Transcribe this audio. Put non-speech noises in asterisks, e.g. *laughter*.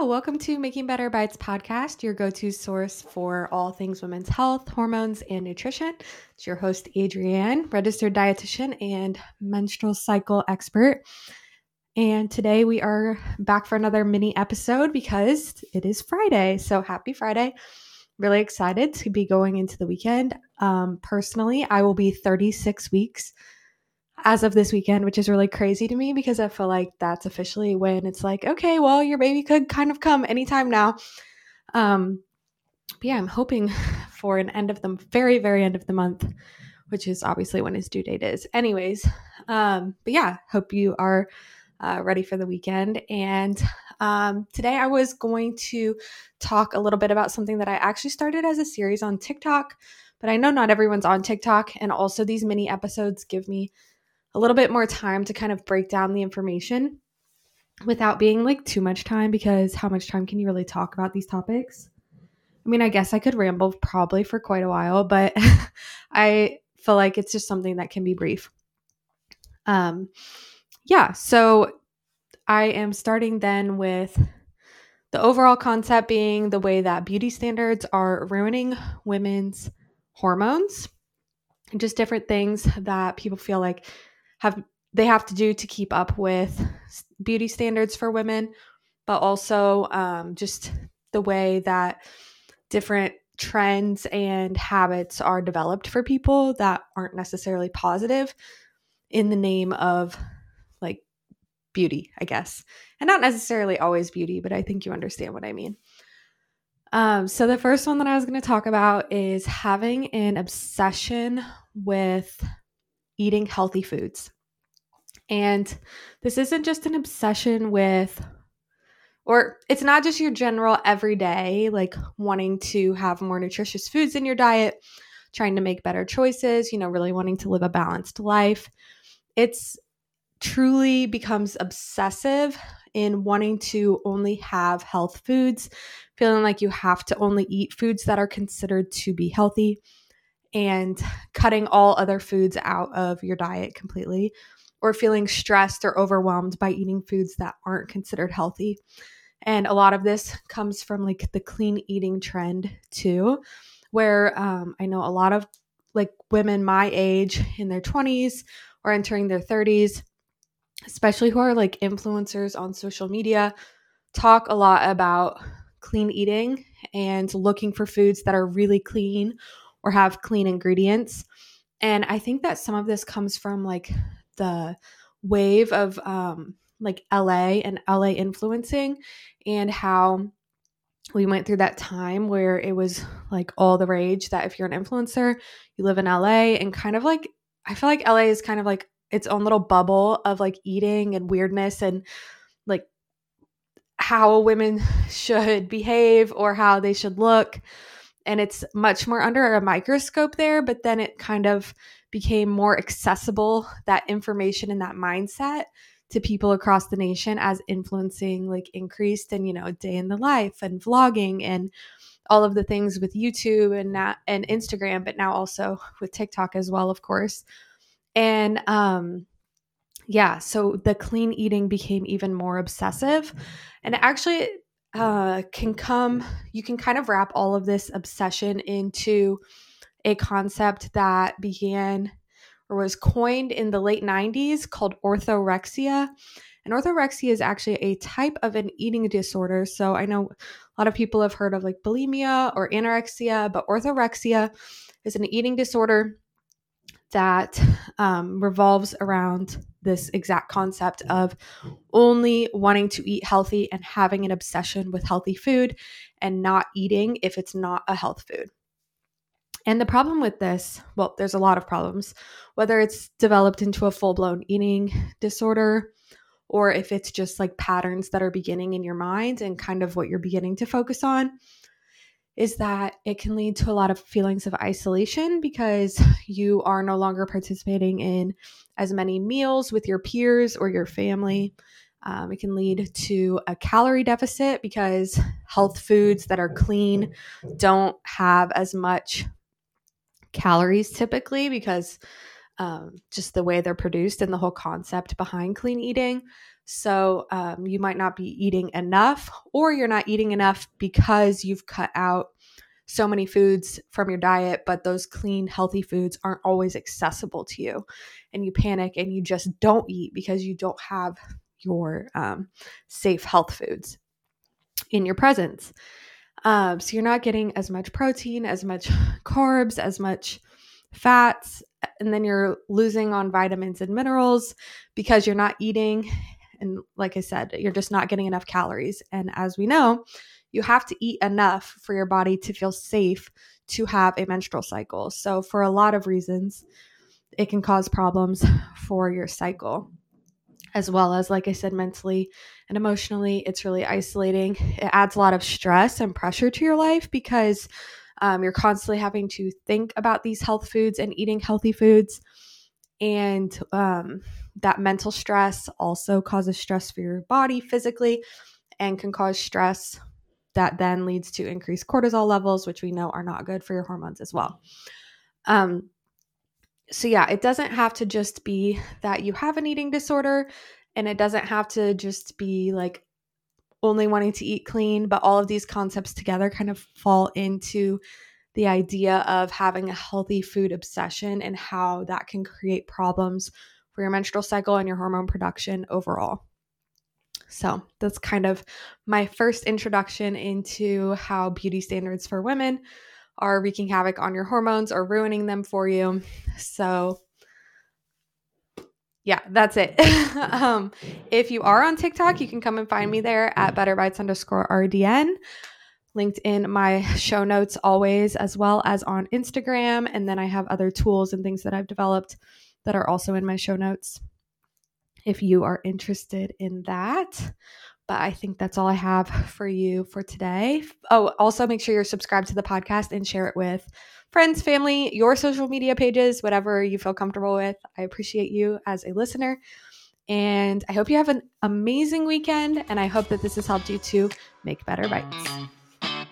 Welcome to Making Better Bites podcast, your go to source for all things women's health, hormones, and nutrition. It's your host, Adrianne, registered dietitian and menstrual cycle expert. And today we are back for another mini episode because it is Friday. So happy Friday. Really excited to be going into the weekend. Um, personally, I will be 36 weeks as of this weekend, which is really crazy to me because I feel like that's officially when it's like, okay, well, your baby could kind of come anytime now. Um, but yeah, I'm hoping *laughs* for an end of the very, very end of the month, which is obviously when his due date is. Anyways, um, but yeah, hope you are uh, ready for the weekend. And um, today I was going to talk a little bit about something that I actually started as a series on TikTok, but I know not everyone's on TikTok. And also, these mini episodes give me a little bit more time to kind of break down the information without being like too much time because how much time can you really talk about these topics? I mean, I guess I could ramble probably for quite a while, but *laughs* I feel like it's just something that can be brief. Um yeah, so I am starting then with the overall concept being the way that beauty standards are ruining women's hormones just different things that people feel like have they have to do to keep up with beauty standards for women, but also um, just the way that different trends and habits are developed for people that aren't necessarily positive in the name of like beauty, I guess. And not necessarily always beauty, but I think you understand what I mean. Um, so, the first one that I was going to talk about is having an obsession with eating healthy foods. And this isn't just an obsession with, or it's not just your general everyday, like wanting to have more nutritious foods in your diet, trying to make better choices, you know, really wanting to live a balanced life. It's truly becomes obsessive in wanting to only have health foods, feeling like you have to only eat foods that are considered to be healthy and cutting all other foods out of your diet completely, or feeling stressed or overwhelmed by eating foods that aren't considered healthy. And a lot of this comes from like the clean eating trend too, where um, I know a lot of like women my age in their 20s or entering their 30s, especially who are like influencers on social media, talk a lot about clean eating and looking for foods that are really clean or have clean ingredients. And I think that some of this comes from like the wave of um, like LA and LA influencing and how we went through that time where it was like all the rage that if you're an influencer, you live in LA and kind of like I feel like LA is kind of like its own little bubble of like eating and weirdness and like how women *laughs* should behave or how they should look and it's much more under a microscope there but then it kind of became more accessible that information and that mindset to people across the nation as influencing like increased and you know day in the life and vlogging and all of the things with YouTube and that and Instagram but now also with TikTok as well of course. And um yeah so the clean eating became even more obsessive. And actually uh, can come, you can kind of wrap all of this obsession into a concept that began or was coined in the late 90s called orthorexia. And orthorexia is actually a type of an eating disorder. So I know a lot of people have heard of like bulimia or anorexia, but orthorexia is an eating disorder that um, revolves around this exact concept of only wanting to eat healthy and having an obsession with healthy food and not eating if it's not a health food. And the problem with this, well, there's a lot of problems, whether it's developed into a full blown eating disorder or if it's just like patterns that are beginning in your mind and kind of what you're beginning to focus on is that it can lead to a lot of feelings of isolation because you are no longer participating in as many meals with your peers or your family. Um, it can lead to a calorie deficit because health foods that are clean don't have as much calories typically because um, just the way they're produced and the whole concept behind clean eating. So um, you might not be eating enough, or you're not eating enough because you've cut out so many foods from your diet, but those clean, healthy foods aren't always accessible to you. And you panic and you just don't eat because you don't have your um, safe health foods in your presence. Um, so you're not getting as much protein, as much carbs, as much fats, and then you're losing on vitamins and minerals because you're not eating. And like I said, you're just not getting enough calories. And as we know, you have to eat enough for your body to feel safe to have a menstrual cycle. So, for a lot of reasons, it can cause problems *laughs* for your cycle as well as, like I said, mentally and emotionally. It's really isolating. It adds a lot of stress and pressure to your life because um, you're constantly having to think about these health foods and eating healthy foods. And um, that mental stress also causes stress for your body physically and can cause stress that then leads to increased cortisol levels, which we know are not good for your hormones as well. Um, so yeah, it doesn't have to just be that you have an eating disorder and it doesn't have to just be like only wanting to eat clean, but all of these concepts together kind of fall into the idea of having a healthy food obsession and how that can create problems for your menstrual cycle and your hormone production overall. So, that's kind of my first introduction into how beauty standards for women are wreaking havoc on your hormones or ruining them for you. So, yeah, that's it. *laughs* um, if you are on TikTok, you can come and find me there at betterbites underscore RDN. Linked in my show notes always, as well as on Instagram. And then I have other tools and things that I've developed that are also in my show notes if you are interested in that. But I think that's all I have for you for today. Oh, also make sure you're subscribed to the podcast and share it with friends, family, your social media pages, whatever you feel comfortable with. I appreciate you as a listener. And I hope you have an amazing weekend. And I hope that this has helped you to make better bites.